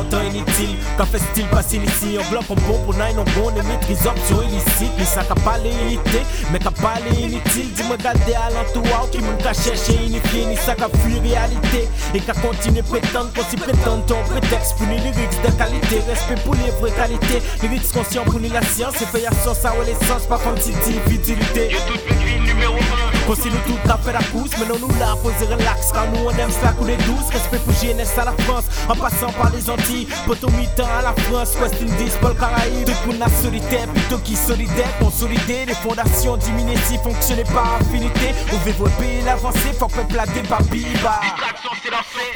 autant inutile. Qu'a fait style passer ici, bloque, on bon pour nine, on bon, on maîtrise option illicite. Mais ça qu'a pas les unité, mais qu'a pas les inutile. Dis-moi, garder à l'entourage qui m'a qu'a cherché unifié, ni ça qu'a fui réalité. Et qu'a continué prétendre, qu'on s'y prétend, ton prétexte pour les lyrics de qualité. Respect pour les vraies qualités, lyrics conscients pour la science. Et fait sens, à l'essence, pas comme si. Numéro 1. Voici nous tout à fait la pousse, mais non nous là, poser relax, car nous on aime ça couler douce. Respect pour GNS à la France, en passant par les Antilles, potomitan à la France, West Indies, Paul Caraïbes. Tout monde a solitaire, plutôt qui solidaire, consolidé, les fondations diminuées si fonctionnaient par affinité. Veut voir pays l'avancée, faut c'est la.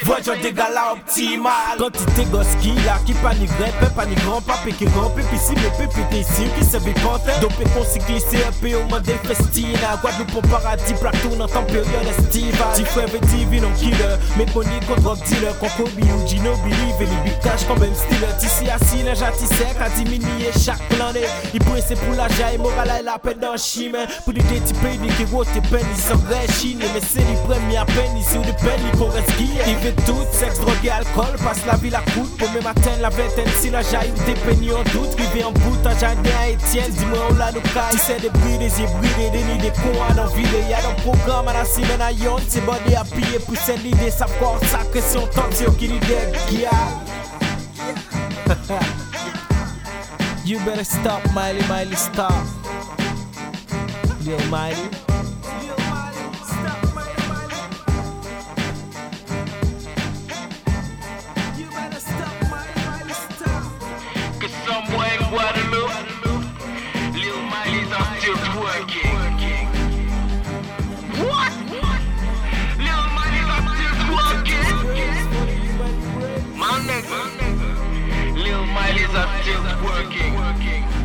Voyons des galas optimal. Quantité gosse qui là, qui panique peu panique grand pape, qui si pépi ici, qui se vit pantin. Dopé qu'on cycliste, un au monde Guadeloupe au paradis. Ti platoun an tan peryon estival Ti freve divi non killer. Me poni kon drug dealer. Kobe ou Gino Billy Veni bitash kon ben stiller Ti si asi nan jati sek A diminye chak plané I presse pou la jaye Morala e la pen dan chime Pou di de ti peni ki wote peni San vre chine Me se li premi a peni Si ou de peni kon reskiye I ve tout Seks, drogue et alcool. Passe la vie la coûte Pour me matin la vingtaine Si la jaye ou de peni en doute. Rive en bout En jardin à Etienne Dis-moi où la nou ka Ti se de bride, des hybrides Des nids de con à dans vide ya nan program an asime nan yon Se body apiye pou sen lide sa por sakre Se yon tante se yo ki lide gya You better stop Miley, Miley stop. Yo Miley. Mighty. in I'm still working.